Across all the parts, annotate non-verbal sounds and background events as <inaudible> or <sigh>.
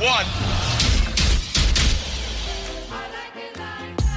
Three, two, one.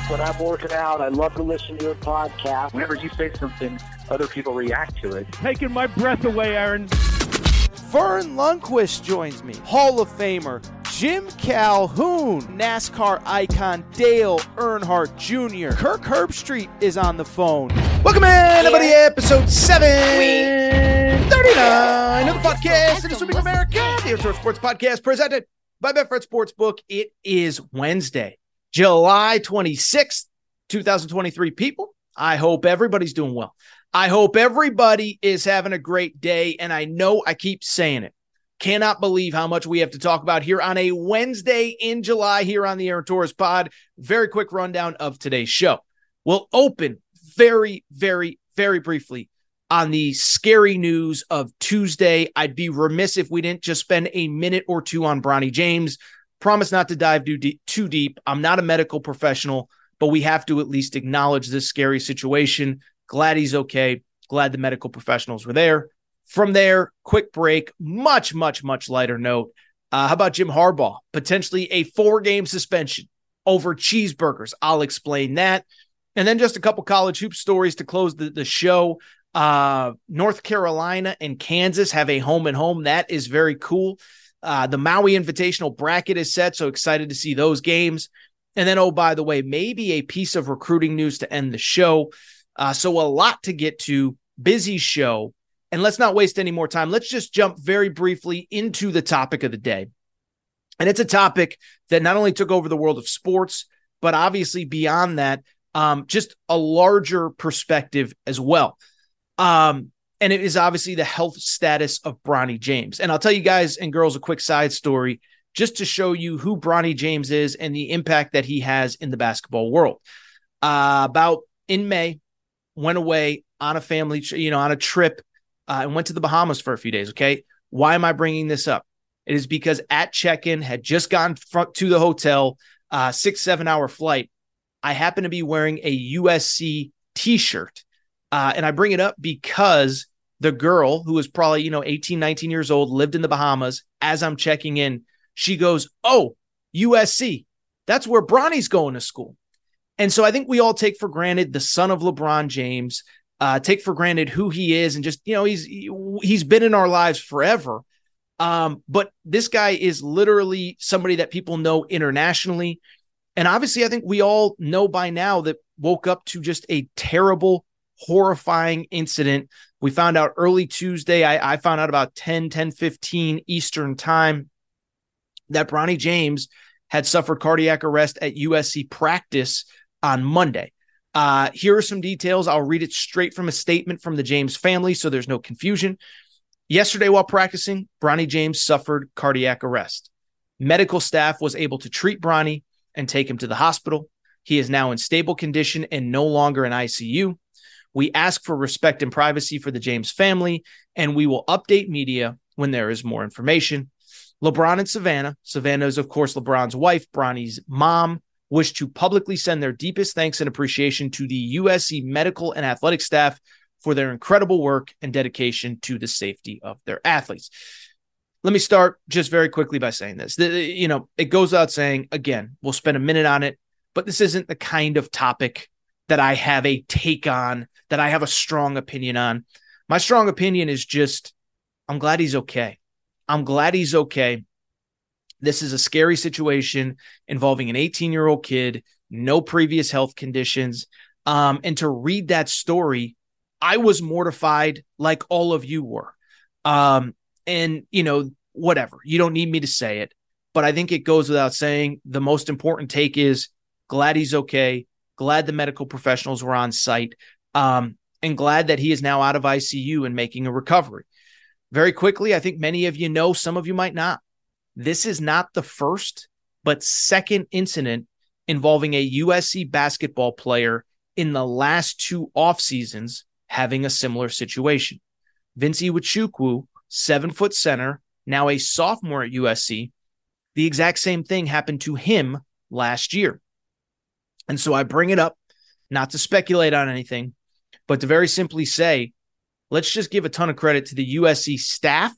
When I'm working out, I love to listen to your podcast. Whenever you say something, other people react to it. Taking my breath away, Aaron. Verne Lundquist joins me, Hall of Famer. Jim Calhoun, NASCAR icon Dale Earnhardt Jr. Kirk Herbstreit is on the phone. Welcome in, everybody, episode 739 of the podcast. It is Swimming America, the Air Sports Podcast presented by Betfred Sportsbook. It is Wednesday, July 26th, 2023. People, I hope everybody's doing well. I hope everybody is having a great day. And I know I keep saying it. Cannot believe how much we have to talk about here on a Wednesday in July here on the Aaron Torres pod. Very quick rundown of today's show. We'll open very, very, very briefly on the scary news of Tuesday. I'd be remiss if we didn't just spend a minute or two on Bronny James. Promise not to dive too deep. Too deep. I'm not a medical professional, but we have to at least acknowledge this scary situation. Glad he's okay. Glad the medical professionals were there. From there, quick break, much, much, much lighter note. Uh, how about Jim Harbaugh? Potentially a four game suspension over cheeseburgers. I'll explain that. And then just a couple college hoop stories to close the, the show. Uh, North Carolina and Kansas have a home and home. That is very cool. Uh, the Maui Invitational bracket is set. So excited to see those games. And then, oh, by the way, maybe a piece of recruiting news to end the show. Uh, so a lot to get to. Busy show. And let's not waste any more time. Let's just jump very briefly into the topic of the day. And it's a topic that not only took over the world of sports, but obviously beyond that, um, just a larger perspective as well. Um, and it is obviously the health status of Bronny James. And I'll tell you guys and girls a quick side story just to show you who Bronny James is and the impact that he has in the basketball world. Uh, about in May, went away on a family, you know, on a trip uh, and went to the Bahamas for a few days. Okay. Why am I bringing this up? It is because at check in, had just gone front to the hotel, uh, six, seven hour flight. I happen to be wearing a USC t shirt. Uh, and I bring it up because the girl who was probably, you know, 18, 19 years old, lived in the Bahamas. As I'm checking in, she goes, Oh, USC. That's where Bronny's going to school. And so I think we all take for granted the son of LeBron James, uh, take for granted who he is, and just you know he's he's been in our lives forever. Um, but this guy is literally somebody that people know internationally, and obviously I think we all know by now that woke up to just a terrible, horrifying incident. We found out early Tuesday. I, I found out about 10, 10, 15 Eastern time that Bronny James had suffered cardiac arrest at USC practice on Monday. Uh, here are some details. I'll read it straight from a statement from the James family so there's no confusion. Yesterday, while practicing, Bronny James suffered cardiac arrest. Medical staff was able to treat Bronny and take him to the hospital. He is now in stable condition and no longer in ICU. We ask for respect and privacy for the James family, and we will update media when there is more information. LeBron and Savannah, Savannah is, of course, LeBron's wife, Bronny's mom, wish to publicly send their deepest thanks and appreciation to the USC medical and athletic staff for their incredible work and dedication to the safety of their athletes. Let me start just very quickly by saying this. The, you know, it goes without saying, again, we'll spend a minute on it, but this isn't the kind of topic that I have a take on, that I have a strong opinion on. My strong opinion is just, I'm glad he's okay. I'm glad he's okay. This is a scary situation involving an 18 year old kid, no previous health conditions. Um, and to read that story, I was mortified like all of you were. Um, and, you know, whatever, you don't need me to say it, but I think it goes without saying. The most important take is glad he's okay, glad the medical professionals were on site, um, and glad that he is now out of ICU and making a recovery. Very quickly, I think many of you know, some of you might not. This is not the first, but second incident involving a USC basketball player in the last two off seasons having a similar situation. Vince Iwuchukwu, seven foot center, now a sophomore at USC. The exact same thing happened to him last year. And so I bring it up not to speculate on anything, but to very simply say, let's just give a ton of credit to the USC staff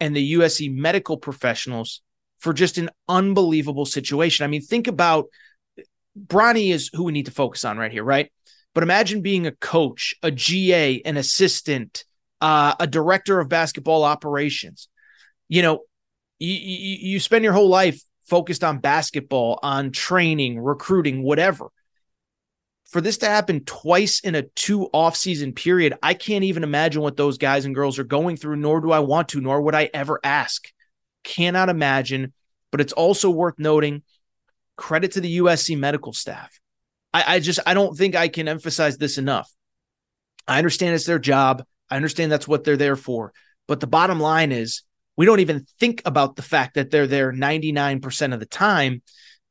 and the USC medical professionals for just an unbelievable situation. I mean, think about Bronny is who we need to focus on right here, right? But imagine being a coach, a GA, an assistant, uh, a director of basketball operations. You know, you, you, you spend your whole life focused on basketball, on training, recruiting, whatever. For this to happen twice in a two off-season period, I can't even imagine what those guys and girls are going through, nor do I want to, nor would I ever ask. Cannot imagine. But it's also worth noting credit to the USC medical staff. I, I just I don't think I can emphasize this enough. I understand it's their job. I understand that's what they're there for. But the bottom line is we don't even think about the fact that they're there 99% of the time.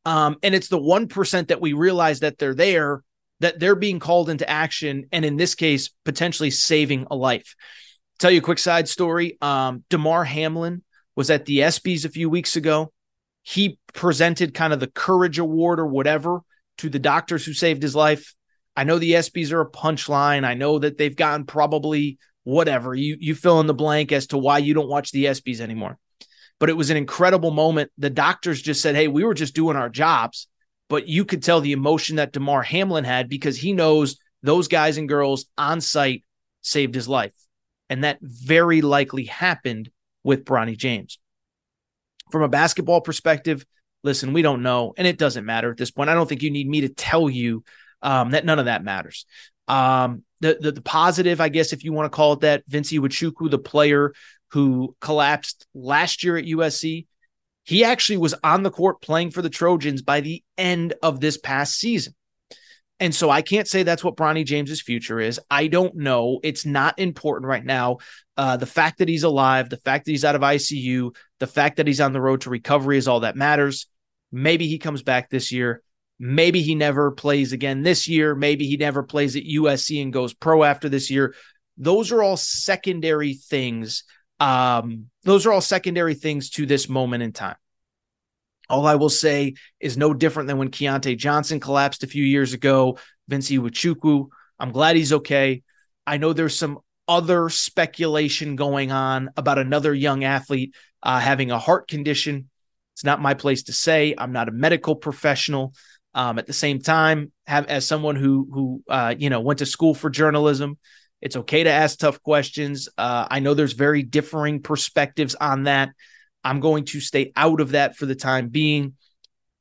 Um, and it's the 1% that we realize that they're there, that they're being called into action. And in this case, potentially saving a life. Tell you a quick side story. Um, Damar Hamlin was at the ESPYs a few weeks ago. He presented kind of the courage award or whatever to the doctors who saved his life. I know the ESPYs are a punchline. I know that they've gotten probably whatever you you fill in the blank as to why you don't watch the ESPYs anymore. But it was an incredible moment. The doctors just said, "Hey, we were just doing our jobs," but you could tell the emotion that Damar Hamlin had because he knows those guys and girls on site saved his life, and that very likely happened with Bronny James. From a basketball perspective, listen, we don't know, and it doesn't matter at this point. I don't think you need me to tell you um, that none of that matters. Um, the, the, the positive, I guess, if you want to call it that, Vince Iwuchukwu, the player who collapsed last year at USC, he actually was on the court playing for the Trojans by the end of this past season. And so I can't say that's what Bronny James's future is. I don't know. It's not important right now. Uh, the fact that he's alive, the fact that he's out of ICU, the fact that he's on the road to recovery is all that matters. Maybe he comes back this year. Maybe he never plays again this year. Maybe he never plays at USC and goes pro after this year. Those are all secondary things. Um, those are all secondary things to this moment in time. All I will say is no different than when Keyontae Johnson collapsed a few years ago. Vince Iwuchukwu, I'm glad he's okay. I know there's some other speculation going on about another young athlete uh, having a heart condition. It's not my place to say. I'm not a medical professional. Um, at the same time, have as someone who who uh, you know went to school for journalism, it's okay to ask tough questions. Uh, I know there's very differing perspectives on that. I'm going to stay out of that for the time being.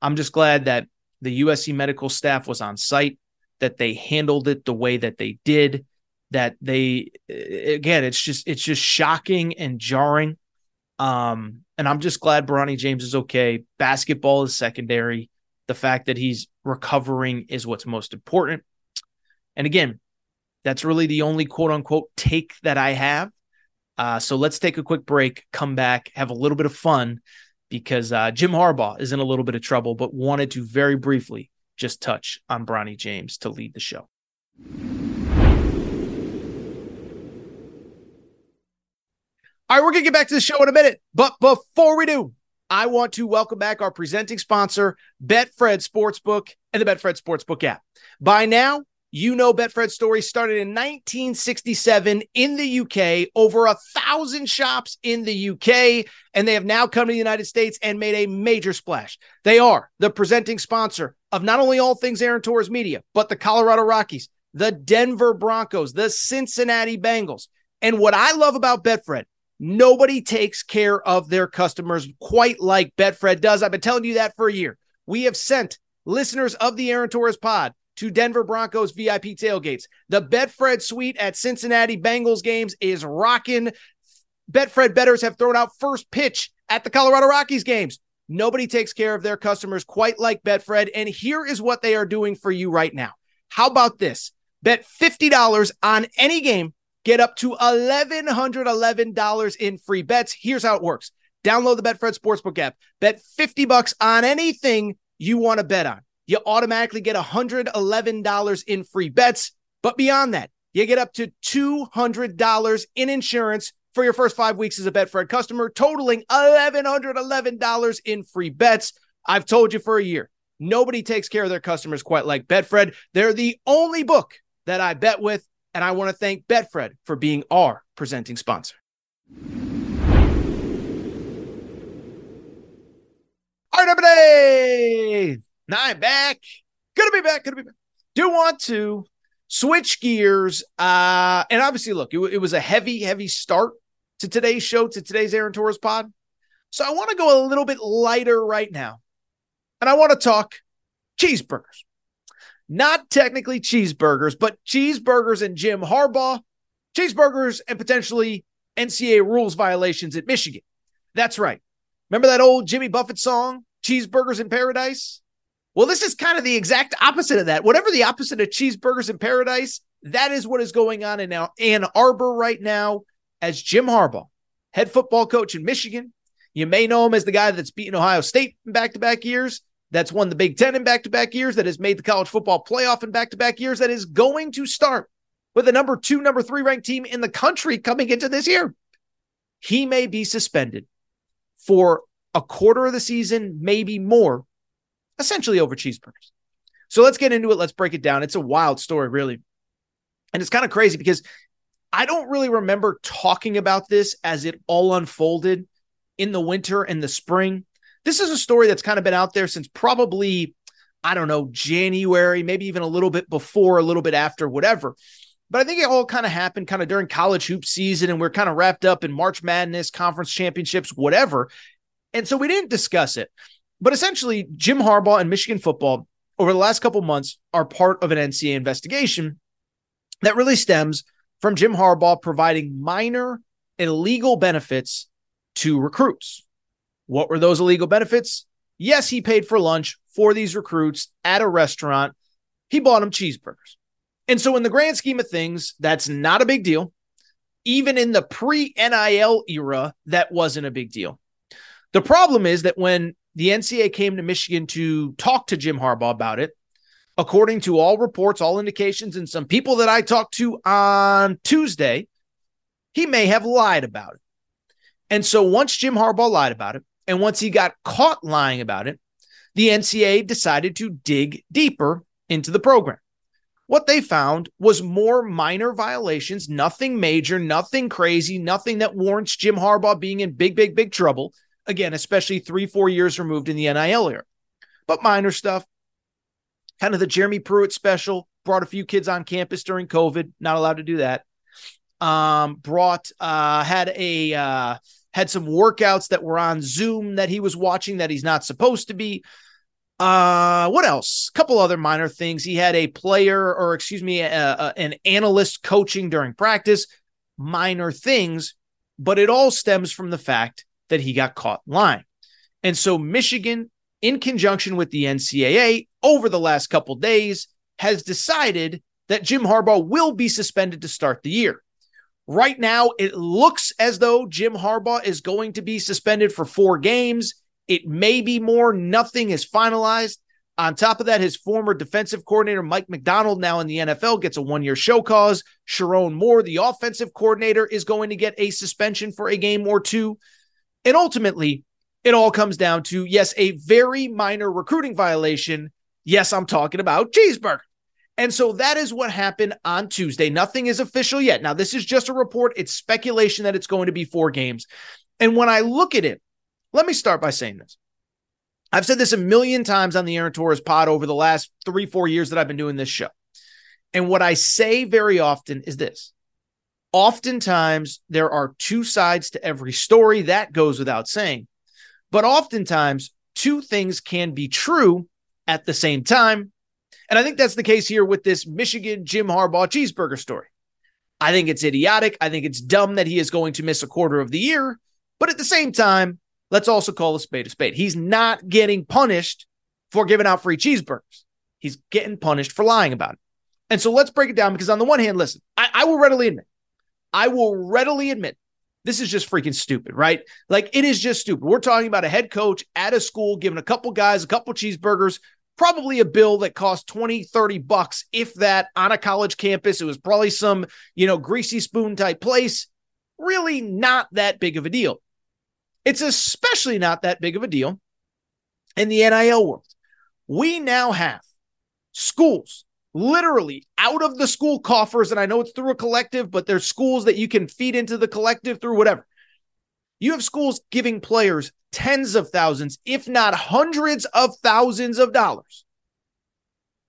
I'm just glad that the USC medical staff was on site, that they handled it the way that they did, that they again, it's just it's just shocking and jarring. Um, and I'm just glad Bronny James is okay. Basketball is secondary. The fact that he's recovering is what's most important. And again, that's really the only quote unquote take that I have. Uh, so let's take a quick break, come back, have a little bit of fun because uh, Jim Harbaugh is in a little bit of trouble, but wanted to very briefly just touch on Bronny James to lead the show. All right, we're going to get back to the show in a minute. But before we do, I want to welcome back our presenting sponsor, Betfred Sportsbook and the Betfred Sportsbook app. By now, you know Betfred's story started in 1967 in the UK, over a thousand shops in the UK, and they have now come to the United States and made a major splash. They are the presenting sponsor of not only all things Aaron Torres Media, but the Colorado Rockies, the Denver Broncos, the Cincinnati Bengals. And what I love about Betfred Nobody takes care of their customers quite like Betfred does. I've been telling you that for a year. We have sent listeners of the Aaron Torres pod to Denver Broncos VIP tailgates. The Betfred suite at Cincinnati Bengals games is rocking. Betfred betters have thrown out first pitch at the Colorado Rockies games. Nobody takes care of their customers quite like Betfred. And here is what they are doing for you right now. How about this? Bet $50 on any game, get up to $1,111 in free bets. Here's how it works. Download the Betfred Sportsbook app. Bet 50 bucks on anything you want to bet on. You automatically get $111 in free bets. But beyond that, you get up to $200 in insurance for your first five weeks as a Betfred customer, totaling $1,111 in free bets. I've told you for a year, nobody takes care of their customers quite like Betfred. They're the only book that I bet with, and I want to thank Betfred for being our presenting sponsor. All right, everybody. Now I'm back. Gonna be back. Gonna be back. Do want to switch gears. Uh, and obviously, look, it, it was a heavy, heavy start to today's show, to today's Aaron Torres pod. So I want to go a little bit lighter right now. And I want to talk cheeseburgers. Not technically cheeseburgers, but cheeseburgers and Jim Harbaugh, cheeseburgers and potentially NCAA rules violations at Michigan. That's right. Remember that old Jimmy Buffett song, Cheeseburgers in Paradise? Well, this is kind of the exact opposite of that. Whatever the opposite of cheeseburgers in paradise, that is what is going on in Ann Arbor right now as Jim Harbaugh, head football coach in Michigan. You may know him as the guy that's beaten Ohio State in back to back years, that's won the Big Ten in back to back years, that has made the college football playoff in back to back years, that is going to start with a number two, number three ranked team in the country coming into this year. He may be suspended for a quarter of the season, maybe more, essentially over cheeseburgers. So let's get into it. Let's break it down. It's a wild story, really. And it's kind of crazy because I don't really remember talking about this as it all unfolded in the winter and the spring. This is a story that's kind of been out there since probably, I don't know, January, maybe even a little bit before, a little bit after, whatever. But I think it all kind of happened kind of during college hoop season, and we're kind of wrapped up in March Madness, conference championships, whatever. And so we didn't discuss it. But essentially, Jim Harbaugh and Michigan football over the last couple months are part of an NCAA investigation that really stems from Jim Harbaugh providing minor illegal benefits to recruits. What were those illegal benefits? Yes, he paid for lunch for these recruits at a restaurant. He bought them cheeseburgers. And so, in the grand scheme of things, that's not a big deal. Even in the pre NIL era, that wasn't a big deal. The problem is that when the NCAA came to Michigan to talk to Jim Harbaugh about it. According to all reports, all indications, and some people that I talked to on Tuesday, he may have lied about it. And so once Jim Harbaugh lied about it, and once he got caught lying about it, the NCAA decided to dig deeper into the program. What they found was more minor violations, nothing major, nothing crazy, nothing that warrants Jim Harbaugh being in big, big, big trouble. Again, especially three, four years removed in the NIL era. But minor stuff, kind of the Jeremy Pruitt special, brought a few kids on campus during COVID, not allowed to do that. Um, brought, uh, had a, uh, had some workouts that were on Zoom that he was watching that he's not supposed to be. Uh, what else? A couple other minor things. He had a player, or excuse me, a, a, an analyst coaching during practice. Minor things, but it all stems from the fact that he got caught lying. And so Michigan, in conjunction with the NCAA, over the last couple days, has decided that Jim Harbaugh will be suspended to start the year. Right now, it looks as though Jim Harbaugh is going to be suspended for four games. It may be more. Nothing is finalized. On top of that, his former defensive coordinator, Mike Macdonald, now in the NFL, gets a one year show cause. Sherrone Moore, the offensive coordinator, is going to get a suspension for a game or two. And ultimately, it all comes down to yes, a very minor recruiting violation. Yes, I'm talking about cheeseburger. And so that is what happened on Tuesday. Nothing is official yet. Now, this is just a report. It's speculation that it's going to be four games. And when I look at it, let me start by saying this. I've said this a million times on the Aaron Torres pod over the last three, four years that I've been doing this show. And what I say very often is this Oftentimes, there are two sides to every story. That goes without saying. But oftentimes, two things can be true at the same time. And I think that's the case here with this Michigan Jim Harbaugh cheeseburger story. I think it's idiotic. I think it's dumb that he is going to miss a quarter of the year. But at the same time, let's also call a spade a spade. He's not getting punished for giving out free cheeseburgers. He's getting punished for lying about it. And so let's break it down because, on the one hand, listen, I, I will readily admit, I will readily admit this is just freaking stupid, right? Like it is just stupid. We're talking about a head coach at a school giving a couple guys a couple cheeseburgers, probably a bill that cost 20, 30 bucks, if that, on a college campus. It was probably some, you know, greasy spoon type place. Really not that big of a deal. It's especially not that big of a deal in the NIL world. We now have schools literally out of the school coffers. And I know it's through a collective, but there's schools that you can feed into the collective through whatever. You have schools giving players tens of thousands, if not hundreds of thousands of dollars.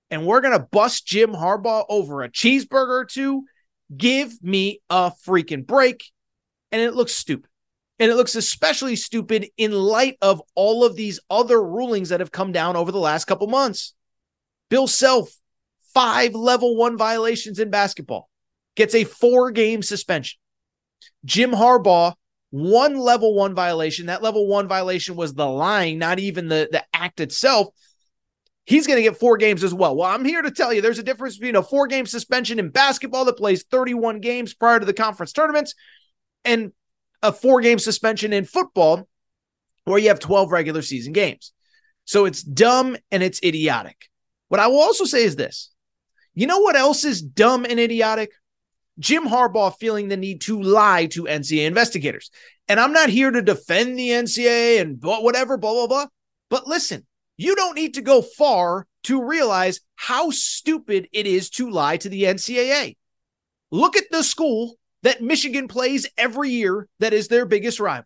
And we're going to bust Jim Harbaugh over a cheeseburger or two. Give me a freaking break. And it looks stupid. And it looks especially stupid in light of all of these other rulings that have come down over the last couple months. Bill Self, five level one violations in basketball, gets a four game suspension. Jim Harbaugh, one level one violation. That level one violation was the lying, not even the, the act itself. He's going to get four games as well. Well, I'm here to tell you there's a difference between a four game suspension in basketball that plays 31 games prior to the conference tournaments and a four game suspension in football where you have 12 regular season games. So it's dumb and it's idiotic. What I will also say is this you know what else is dumb and idiotic? Jim Harbaugh feeling the need to lie to NCAA investigators. And I'm not here to defend the NCAA and whatever, blah, blah, blah. But listen, you don't need to go far to realize how stupid it is to lie to the NCAA. Look at the school that Michigan plays every year that is their biggest rival.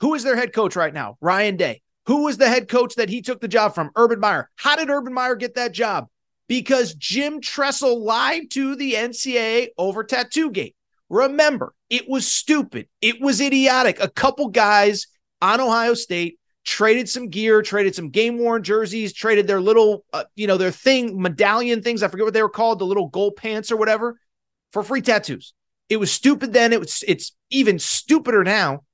Who is their head coach right now? Ryan Day. Who was the head coach that he took the job from? Urban Meyer. How did Urban Meyer get that job? Because Jim Tressel lied to the NCAA over Tattoo Gate. Remember, it was stupid. It was idiotic. A couple guys on Ohio State traded some gear, traded some game worn jerseys, traded their little, uh, you know, their thing, medallion things. I forget what they were called, the little gold pants or whatever, for free tattoos. It was stupid then. It was. It's even stupider now.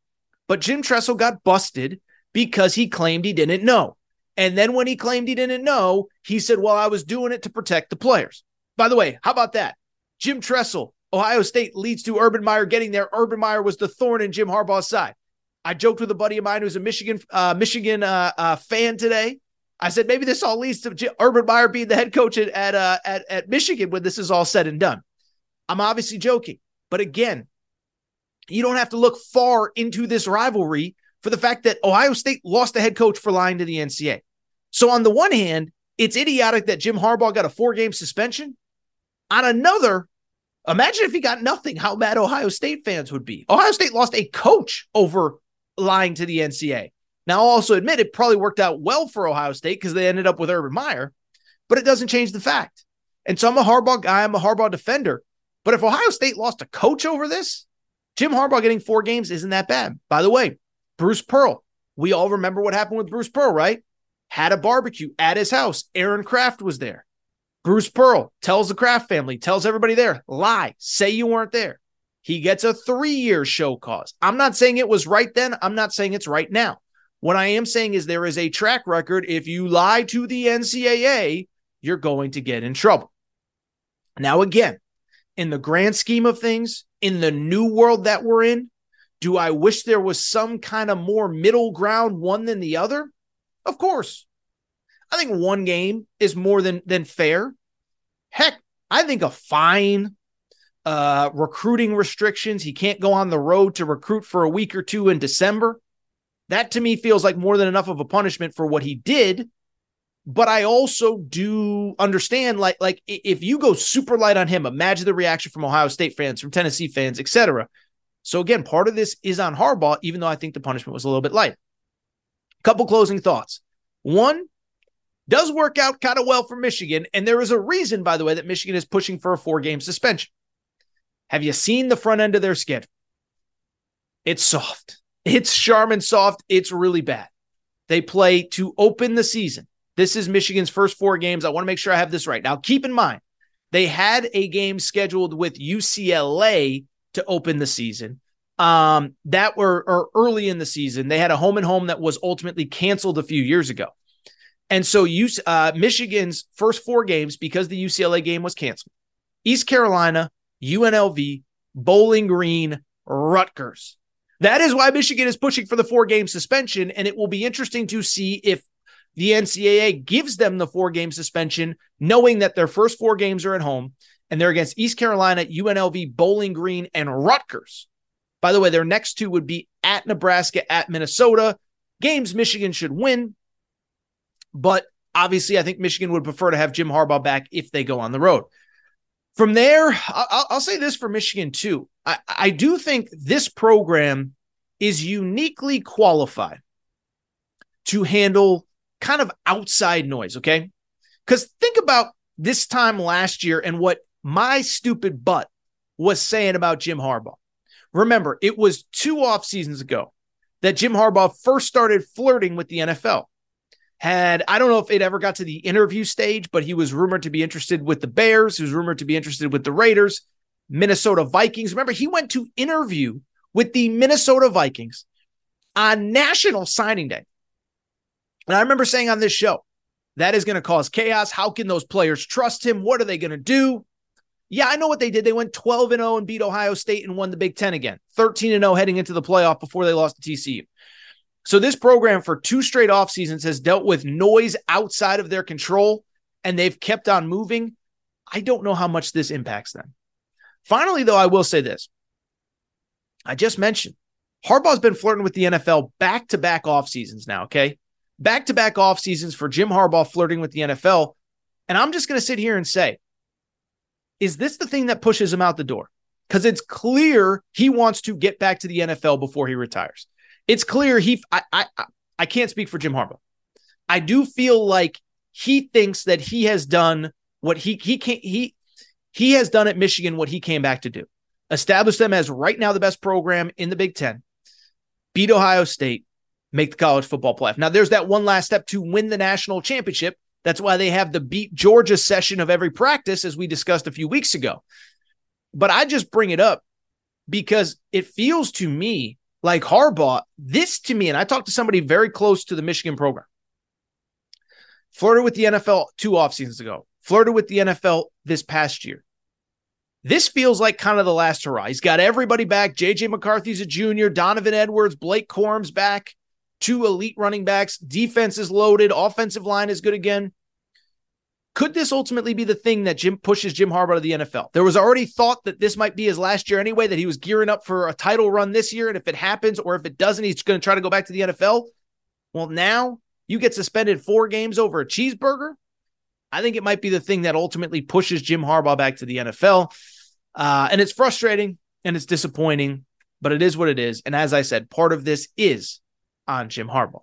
But Jim Tressel got busted because he claimed he didn't know. And then when he claimed he didn't know, he said, Well, I was doing it to protect the players. By the way, how about that? Jim Tressel, Ohio State leads to Urban Meyer getting there. Urban Meyer was the thorn in Jim Harbaugh's side. I joked with a buddy of mine who's a Michigan uh, Michigan uh, uh, fan today. I said maybe this all leads to J- Urban Meyer being the head coach at at, uh, at at Michigan when this is all said and done. I'm obviously joking, but again, you don't have to look far into this rivalry for the fact that Ohio State lost a head coach for lying to the NCAA. So on the one hand, it's idiotic that Jim Harbaugh got a four game suspension. On another, imagine if he got nothing, how mad Ohio State fans would be. Ohio State lost a coach over lying to the NCAA. Now, I'll also admit it probably worked out well for Ohio State because they ended up with Urban Meyer, but it doesn't change the fact. And so I'm a Harbaugh guy, I'm a Harbaugh defender. But if Ohio State lost a coach over this, Jim Harbaugh getting four games isn't that bad. By the way, Bruce Pearl, we all remember what happened with Bruce Pearl, right? Had a barbecue at his house. Aaron Craft was there. Bruce Pearl tells the Craft family, tells everybody there, lie, say you weren't there. He gets a three year show cause. I'm not saying it was right then. I'm not saying it's right now. What I am saying is there is a track record. If you lie to the NCAA, you're going to get in trouble. Now, again, in the grand scheme of things, in the new world that we're in, do I wish there was some kind of more middle ground one than the other? Of course. I think one game is more than than fair. Heck, I think a fine, uh, recruiting restrictions. He can't go on the road to recruit for a week or two in December. That to me feels like more than enough of a punishment for what he did. But I also do understand, like, like if you go super light on him, imagine the reaction from Ohio State fans, from Tennessee fans, etc. So again, part of this is on Harbaugh, even though I think the punishment was a little bit light. Couple closing thoughts. One, does work out kind of well for Michigan. And there is a reason, by the way, that Michigan is pushing for a four game suspension. Have you seen the front end of their schedule? It's soft. It's Charmin soft. It's really bad. They play to open the season. This is Michigan's first four games. I want to make sure I have this right. Now, keep in mind, they had a game scheduled with UCLA to open the season. Um, that were or early in the season. They had a home and home that was ultimately canceled a few years ago. And so you uh, Michigan's first four games, because the UCLA game was canceled, East Carolina, UNLV, Bowling Green, Rutgers. That is why Michigan is pushing for the four game suspension. And it will be interesting to see if the NCAA gives them the four game suspension, knowing that their first four games are at home and they're against East Carolina, UNLV, Bowling Green, and Rutgers. By the way, their next two would be at Nebraska, at Minnesota. Games Michigan should win. But obviously, I think Michigan would prefer to have Jim Harbaugh back if they go on the road. From there, I'll, I'll say this for Michigan too. I, I do think this program is uniquely qualified to handle kind of outside noise. Okay. Because think about this time last year and what my stupid butt was saying about Jim Harbaugh. Remember, it was two off seasons ago that Jim Harbaugh first started flirting with the NFL had I don't know if it ever got to the interview stage, but he was rumored to be interested with the Bears. He was rumored to be interested with the Raiders, Minnesota Vikings. Remember, he went to interview with the Minnesota Vikings on National Signing Day. And I remember saying on this show, that is going to cause chaos. How can those players trust him? What are they going to do? Yeah, I know what they did. They went 12 and 0 and beat Ohio State and won the Big 10 again. 13 and 0 heading into the playoff before they lost to TCU. So this program for two straight off seasons has dealt with noise outside of their control and they've kept on moving. I don't know how much this impacts them. Finally, though, I will say this. I just mentioned Harbaugh's been flirting with the NFL back to back off seasons now, okay? Back to back off seasons for Jim Harbaugh flirting with the NFL. And I'm just going to sit here and say, is this the thing that pushes him out the door? Because it's clear he wants to get back to the NFL before he retires it's clear he I, I I can't speak for Jim Harbaugh. I do feel like he thinks that he has done what he he can't he he has done at Michigan what he came back to do. Establish them as right now the best program in the Big Ten, beat Ohio State, make the college football playoff. Now there's that one last step to win the national championship. That's why they have the beat Georgia session of every practice, as we discussed a few weeks ago. But I just bring it up because it feels to me like Harbaugh, this to me, and I talked to somebody very close to the Michigan program, flirted with the NFL two off seasons ago, flirted with the NFL this past year. This feels like kind of the last hurrah. He's got everybody back. JJ McCarthy's a junior, Donovan Edwards, Blake Corum's back, two elite running backs. Defense is loaded, offensive line is good again. Could this ultimately be the thing that Jim pushes Jim Harbaugh to the NFL? There was already thought that this might be his last year anyway, that he was gearing up for a title run this year. And if it happens or if it doesn't, he's going to try to go back to the NFL. Well, now you get suspended four games over a cheeseburger. I think it might be the thing that ultimately pushes Jim Harbaugh back to the NFL. Uh, and it's frustrating and it's disappointing, but it is what it is. And as I said, part of this is on Jim Harbaugh.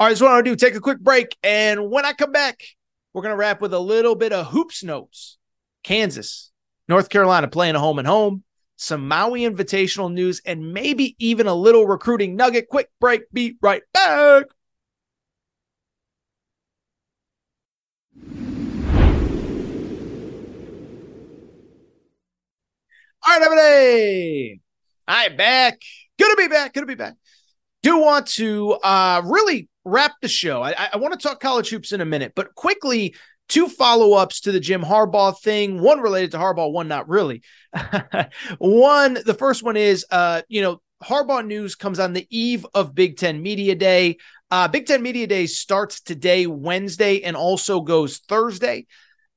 All right, so what I want to do, take a quick break. And when I come back, we're going to wrap with a little bit of hoops notes. Kansas, North Carolina playing a home and home, some Maui Invitational news, and maybe even a little recruiting nugget. Quick break, be right back. All right, everybody. Hi, back. Good to be back. Good to be back. Do want to uh, really wrap the show. I, I want to talk college hoops in a minute, but quickly, two follow ups to the Jim Harbaugh thing. One related to Harbaugh, one not really. <laughs> one, the first one is, uh, you know, Harbaugh news comes on the eve of Big Ten Media Day. Uh, Big Ten Media Day starts today, Wednesday, and also goes Thursday.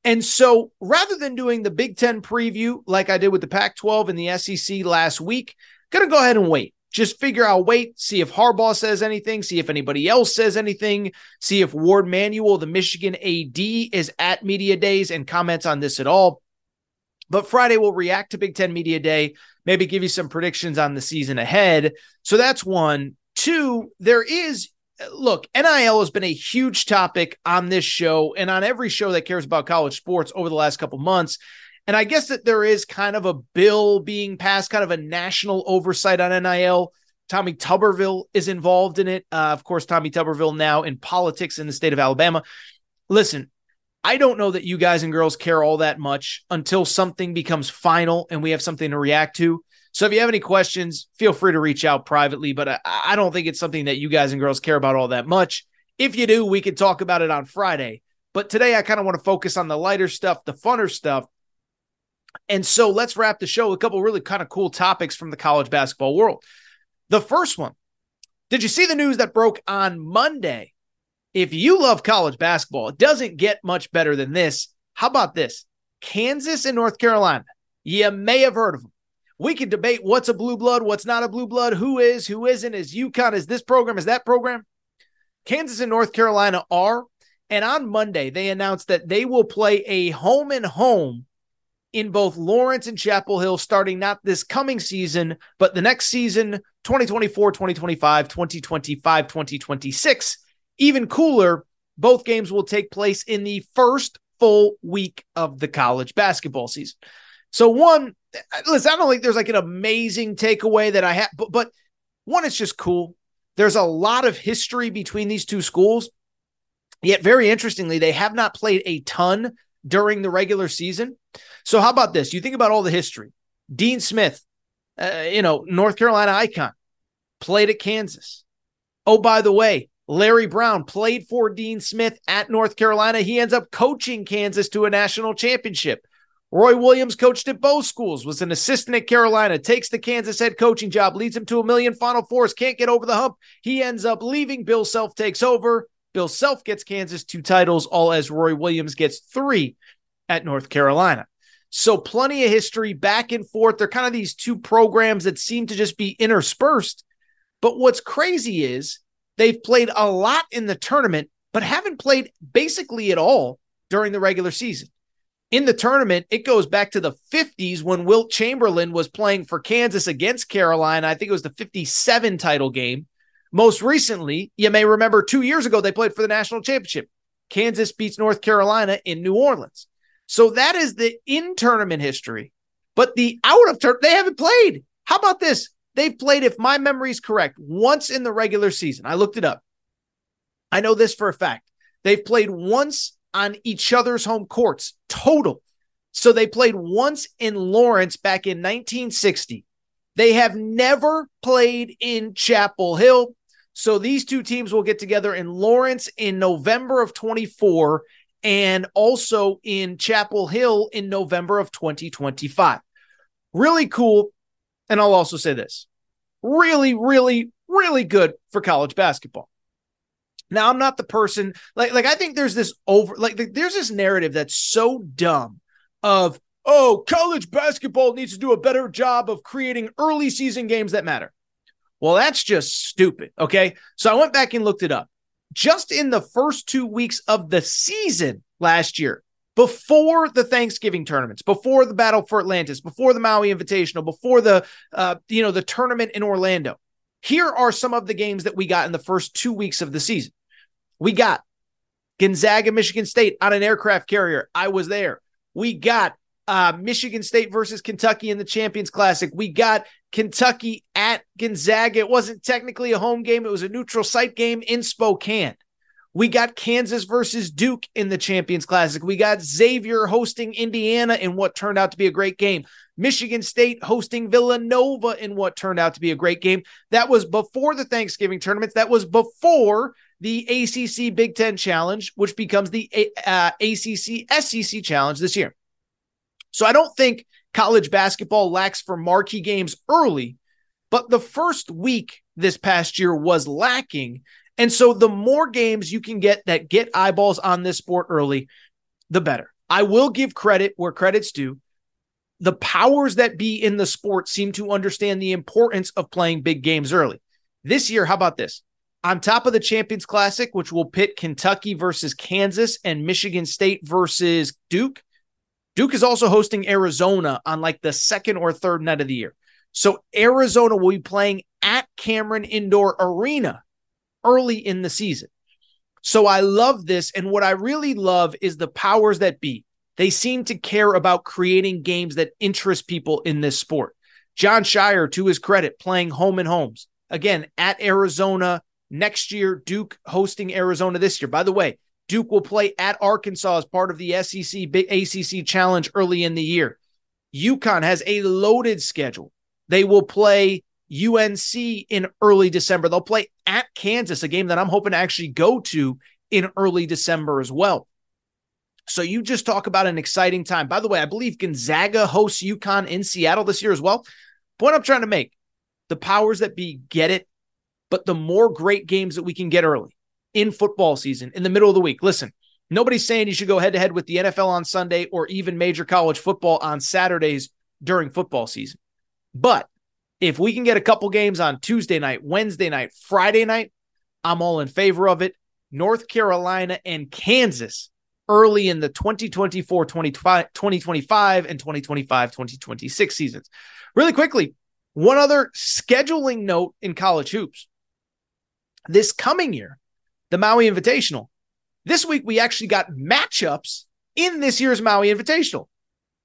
And so rather than doing the Big Ten preview like I did with the Pac 12 and the SEC last week, going to go ahead and wait just figure out, wait, see if Harbaugh says anything, see if anybody else says anything, see if Warde Manuel, the Michigan AD, is at Media Days and comments on this at all. But Friday we'll react to Big Ten Media Day, maybe give you some predictions on the season ahead. So that's one. Two, there is, look, NIL has been a huge topic on this show and on every show that cares about college sports over the last couple months. And I guess that there is kind of a bill being passed, kind of a national oversight on NIL. Tommy Tuberville is involved in it. Uh, of course, Tommy Tuberville now in politics in the state of Alabama. Listen, I don't know that you guys and girls care all that much until something becomes final and we have something to react to. So if you have any questions, feel free to reach out privately, but I, I don't think it's something that you guys and girls care about all that much. If you do, we could talk about it on Friday. But today I kind of want to focus on the lighter stuff, the funner stuff. And so let's wrap the show with a couple really kind of cool topics from the college basketball world. The first one, did you see the news that broke on Monday? If you love college basketball, it doesn't get much better than this. How about this? Kansas and North Carolina. You may have heard of them. We can debate what's a blue blood, what's not a blue blood, who is, who isn't, is UConn, is this program, is that program? Kansas and North Carolina are. And on Monday, they announced that they will play a home and home in both Lawrence and Chapel Hill starting not this coming season, but the next season, 2024, 2025, 2025, 2026. Even cooler, both games will take place in the first full week of the college basketball season. So one, listen, I don't think there's like an amazing takeaway that I have, but but one, it's just cool. There's a lot of history between these two schools. Yet, very interestingly, they have not played a ton during the regular season. So, how about this? You think about all the history. Dean Smith, uh, you know, North Carolina icon, played at Kansas. Oh, by the way, Larry Brown played for Dean Smith at North Carolina. He ends up coaching Kansas to a national championship. Roy Williams coached at both schools, was an assistant at Carolina, takes the Kansas head coaching job, leads him to a million Final Fours, can't get over the hump. He ends up leaving. Bill Self takes over. Bill Self gets Kansas two titles, all as Roy Williams gets three at North Carolina. So plenty of history back and forth. They're kind of these two programs that seem to just be interspersed. But what's crazy is they've played a lot in the tournament, but haven't played basically at all during the regular season in the tournament, it goes back to the 50s when Wilt Chamberlain was playing for Kansas against Carolina. I think it was the 57 title game. Most recently, you may remember two years ago, they played for the national championship. Kansas beats North Carolina in New Orleans. So that is the in tournament history. But the out of turn, they haven't played. How about this? They've played, if my memory is correct, once in the regular season. I looked it up. I know this for a fact. They've played once on each other's home courts total. So they played once in Lawrence back in 1960. They have never played in Chapel Hill. So these two teams will get together in Lawrence in November of 24 and also in Chapel Hill in November of 2025. Really cool. And I'll also say this really, really, really good for college basketball. Now I'm not the person like like I think there's this over like there's this narrative that's so dumb of oh college basketball needs to do a better job of creating early season games that matter. Well, that's just stupid. Okay. So I went back and looked it up. Just in the first two weeks of the season last year, before the Thanksgiving tournaments, before the Battle for Atlantis, before the Maui Invitational, before the uh, you know the tournament in Orlando. Here are some of the games that we got in the first two weeks of the season. We got Gonzaga, Michigan State on an aircraft carrier. I was there. We got uh, Michigan State versus Kentucky in the Champions Classic. We got Kentucky at Gonzaga. It wasn't technically a home game, it was a neutral site game in Spokane. We got Kansas versus Duke in the Champions Classic. We got Xavier hosting Indiana in what turned out to be a great game. Michigan State hosting Villanova in what turned out to be a great game. That was before the Thanksgiving tournaments. That was before the ACC Big Ten Challenge, which becomes the uh, ACC SEC Challenge this year. So I don't think college basketball lacks for marquee games early, but the first week this past year was lacking. And so the more games you can get that get eyeballs on this sport early, the better. I will give credit where credit's due. The powers that be in the sport seem to understand the importance of playing big games early. This year, how about this? on top of the Champions Classic, which will pit Kentucky versus Kansas and Michigan State versus Duke. Duke is also hosting Arizona on like the second or third night of the year. So Arizona will be playing at Cameron Indoor Arena early in the season. So I love this. And what I really love is the powers that be. They seem to care about creating games that interest people in this sport. Jon Scheyer, to his credit, playing home and homes. Again, at Arizona next year, Duke hosting Arizona this year. By the way, Duke will play at Arkansas as part of the SEC ACC challenge early in the year. UConn has a loaded schedule. They will play UNC in early December. They'll play at Kansas, a game that I'm hoping to actually go to in early December as well. So you just talk about an exciting time. By the way, I believe Gonzaga hosts UConn in Seattle this year as well. Point I'm trying to make the powers that be get it, but the more great games that we can get early in football season, in the middle of the week. Listen, nobody's saying you should go head to head with the NFL on Sunday or even major college football on Saturdays during football season. But if we can get a couple games on Tuesday night, Wednesday night, Friday night, I'm all in favor of it. North Carolina and Kansas early in the 2024 2025 and 2025 2026 seasons. Really quickly, one other scheduling note in college hoops. This coming year, the Maui Invitational. This week, we actually got matchups in this year's Maui Invitational.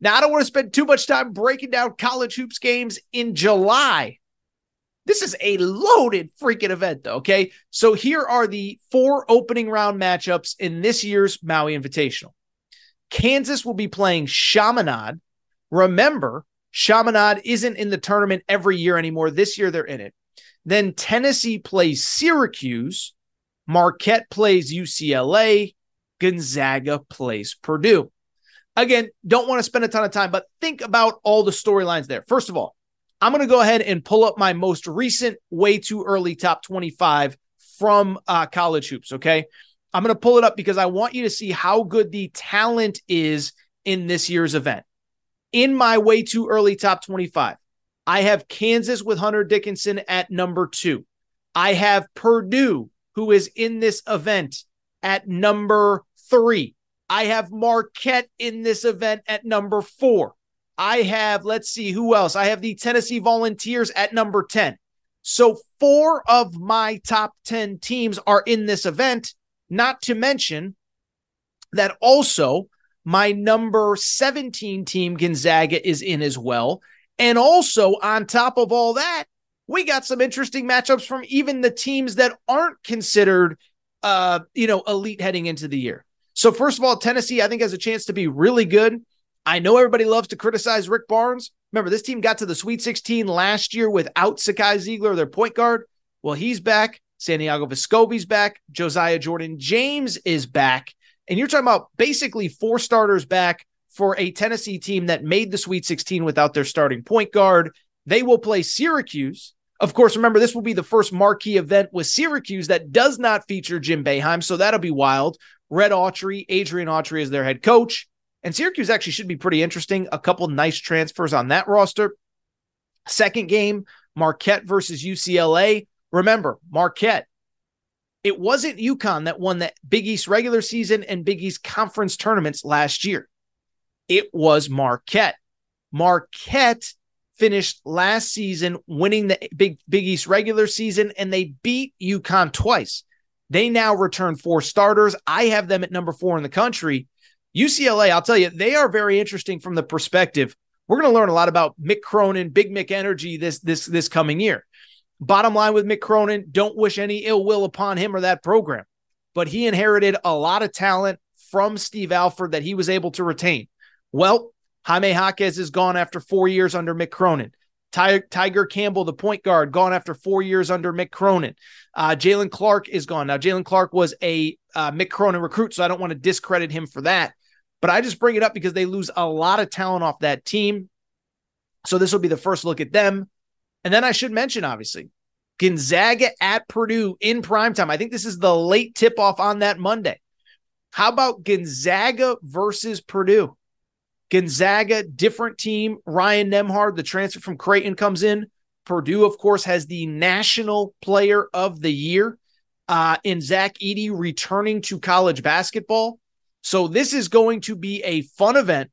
Now, I don't want to spend too much time breaking down college hoops games in July. This is a loaded freaking event, though. Okay. So here are the four opening round matchups in this year's Maui Invitational. Kansas will be playing Chaminade. Remember, Chaminade isn't in the tournament every year anymore. This year they're in it. Then Tennessee plays Syracuse. Marquette plays UCLA. Gonzaga plays Purdue. Again, don't want to spend a ton of time, but think about all the storylines there. First of all, I'm going to go ahead and pull up my most recent way too early top 25 from uh, college hoops. Okay. I'm going to pull it up because I want you to see how good the talent is in this year's event. In my way too early top 25, I have Kansas with Hunter Dickinson at number two. I have Purdue, who is in this event, at number three. I have Marquette in this event at number four. I have, let's see who else. I have the Tennessee Volunteers at number 10. So four of my top 10 teams are in this event, not to mention that also my number 17 team, Gonzaga, is in as well. And also, on top of all that, we got some interesting matchups from even the teams that aren't considered, uh, you know, elite heading into the year. So, first of all, Tennessee, I think, has a chance to be really good. I know everybody loves to criticize Rick Barnes. Remember, this team got to the Sweet 16 last year without Zakai Zeigler, their point guard. Well, he's back. Santiago Vescovi's back. Josiah Jordan James is back. And you're talking about basically four starters back for a Tennessee team that made the Sweet 16 without their starting point guard. They will play Syracuse. Of course, remember, this will be the first marquee event with Syracuse that does not feature Jim Boeheim. So that'll be wild. Red Autry, Adrian Autry is their head coach. And Syracuse actually should be pretty interesting. A couple nice transfers on that roster. Second game, Marquette versus UCLA. Remember, Marquette, it wasn't UConn that won the Big East regular season and Big East conference tournaments last year. It was Marquette. Marquette finished last season winning the Big Big East regular season and they beat UConn twice. They now return four starters. I have them at number four in the country. UCLA, I'll tell you, they are very interesting from the perspective. We're going to learn a lot about Mick Cronin, Big Mick energy this this this coming year. Bottom line with Mick Cronin, don't wish any ill will upon him or that program. But he inherited a lot of talent from Steve Alford that he was able to retain. Well, Jaime Jaquez is gone after four years under Mick Cronin. Tiger Campbell, the point guard, gone after four years under Mick Cronin. Uh, Jaylen Clark is gone. Now, Jaylen Clark was a uh, Mick Cronin recruit, so I don't want to discredit him for that. But I just bring it up because they lose a lot of talent off that team. So this will be the first look at them. And then I should mention, obviously, Gonzaga at Purdue in primetime. I think this is the late tip off on that Monday. How about Gonzaga versus Purdue? Gonzaga, different team. Ryan Nembhard, the transfer from Creighton, comes in. Purdue, of course, has the national player of the year uh, in Zach Edey returning to college basketball. So this is going to be a fun event.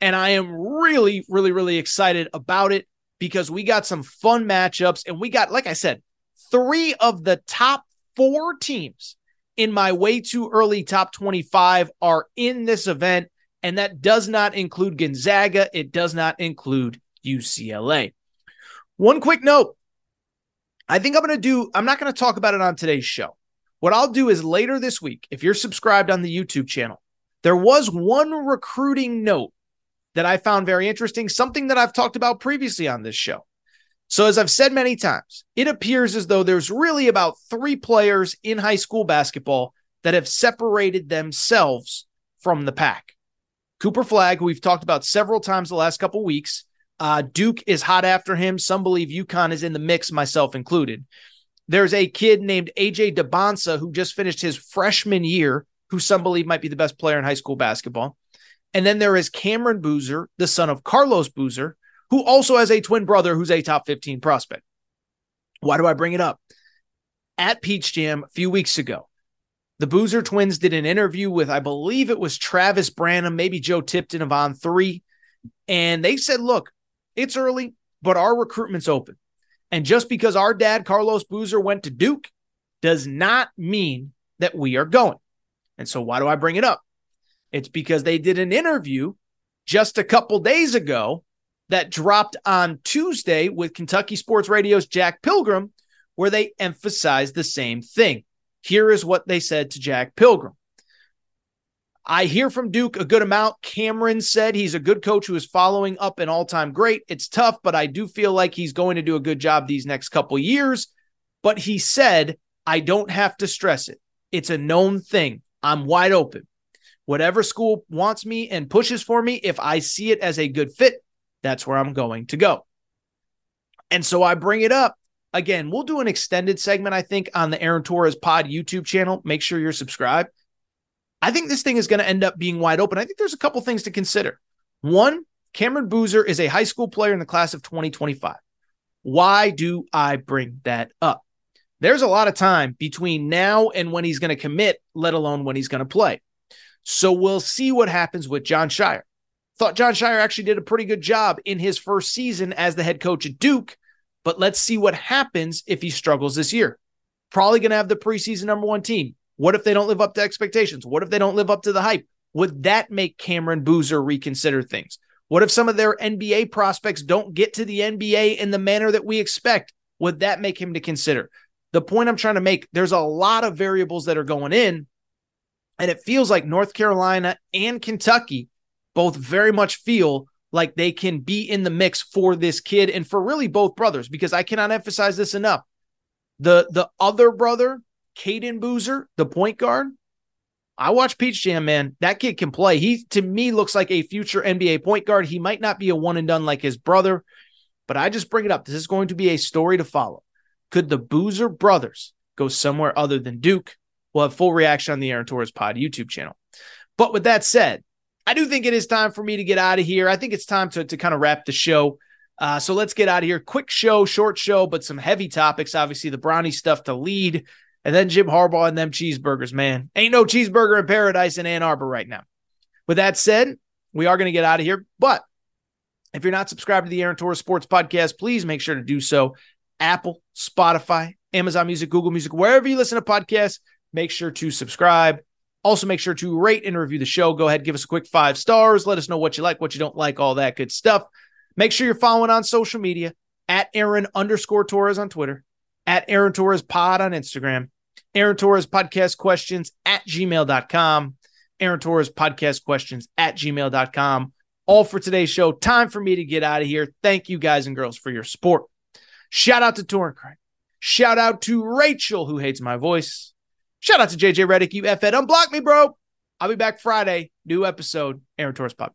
And I am really, really, really excited about it because we got some fun matchups. And we got, like I said, three of the top four teams in my way too early top 25 are in this event. And that does not include Gonzaga. It does not include UCLA. One quick note I think I'm going to do, I'm not going to talk about it on today's show. What I'll do is later this week, if you're subscribed on the YouTube channel, there was one recruiting note that I found very interesting, something that I've talked about previously on this show. So, as I've said many times, it appears as though there's really about three players in high school basketball that have separated themselves from the pack. Cooper Flagg, who we've talked about several times the last couple weeks, uh, Duke is hot after him. Some believe UConn is in the mix, myself included. There's a kid named AJ Dybantsa who just finished his freshman year, who some believe might be the best player in high school basketball. And then there is Cameron Boozer, the son of Carlos Boozer, who also has a twin brother who's a top 15 prospect. Why do I bring it up? At Peach Jam a few weeks ago, the Boozer twins did an interview with, I believe it was Travis Branham, maybe Joe Tipton of On Three. And they said, look, it's early, but our recruitment's open. And just because our dad, Carlos Boozer, went to Duke does not mean that we are going. And so, why do I bring it up? It's because they did an interview just a couple days ago that dropped on Tuesday with Kentucky Sports Radio's Jack Pilgrim, where they emphasized the same thing. Here is what they said to Jack Pilgrim. I hear from Duke a good amount. Cameron said he's a good coach who is following up an all time great. It's tough, but I do feel like he's going to do a good job these next couple years. But he said, I don't have to stress it. It's a known thing. I'm wide open. Whatever school wants me and pushes for me, if I see it as a good fit, that's where I'm going to go. And so I bring it up. Again, we'll do an extended segment, I think, on the Aaron Torres Pod YouTube channel. Make sure you're subscribed. I think this thing is going to end up being wide open. I think there's a couple things to consider. One, Cameron Boozer is a high school player in the class of 2025. Why do I bring that up? There's a lot of time between now and when he's going to commit, let alone when he's going to play. So we'll see what happens with Jon Scheyer. Thought Jon Scheyer actually did a pretty good job in his first season as the head coach at Duke, but let's see what happens if he struggles this year. Probably going to have the preseason number one team. What if they don't live up to expectations? What if they don't live up to the hype? Would that make Cameron Boozer reconsider things? What if some of their NBA prospects don't get to the NBA in the manner that we expect? Would that make him to consider? The point I'm trying to make, there's a lot of variables that are going in. And it feels like North Carolina and Kentucky both very much feel like they can be in the mix for this kid and for really both brothers, because I cannot emphasize this enough. The the other brother Cayden Boozer, the point guard. I watch Peach Jam, man. That kid can play. He to me looks like a future NBA point guard. He might not be a one and done like his brother, but I just bring it up. This is going to be a story to follow. Could the Boozer brothers go somewhere other than Duke? We'll have full reaction on the Aaron Torres Pod YouTube channel. But with that said, I do think it is time for me to get out of here. I think it's time to, to kind of wrap the show. Uh, so let's get out of here. Quick show, short show, but some heavy topics. Obviously, the Bronny stuff to lead. And then Jim Harbaugh and them cheeseburgers, man. Ain't no cheeseburger in paradise in Ann Arbor right now. With that said, we are going to get out of here. But if you're not subscribed to the Aaron Torres Sports Podcast, please make sure to do so. Apple, Spotify, Amazon Music, Google Music, wherever you listen to podcasts, make sure to subscribe. Also, make sure to rate and review the show. Go ahead, give us a quick five stars. Let us know what you like, what you don't like, all that good stuff. Make sure you're following on social media at Aaron underscore Torres on Twitter at Aaron Torres Pod on Instagram, Aaron Torres Podcast Questions at gmail.com, Aaron Torres Podcast Questions at gmail.com. All for today's show. Time for me to get out of here. Thank you guys and girls for your support. Shout out to Torrent Craig. Shout out to Rachel, who hates my voice. Shout out to JJ Redick. You F Ed. Unblock me, bro. I'll be back Friday. New episode, Aaron Torres Pod.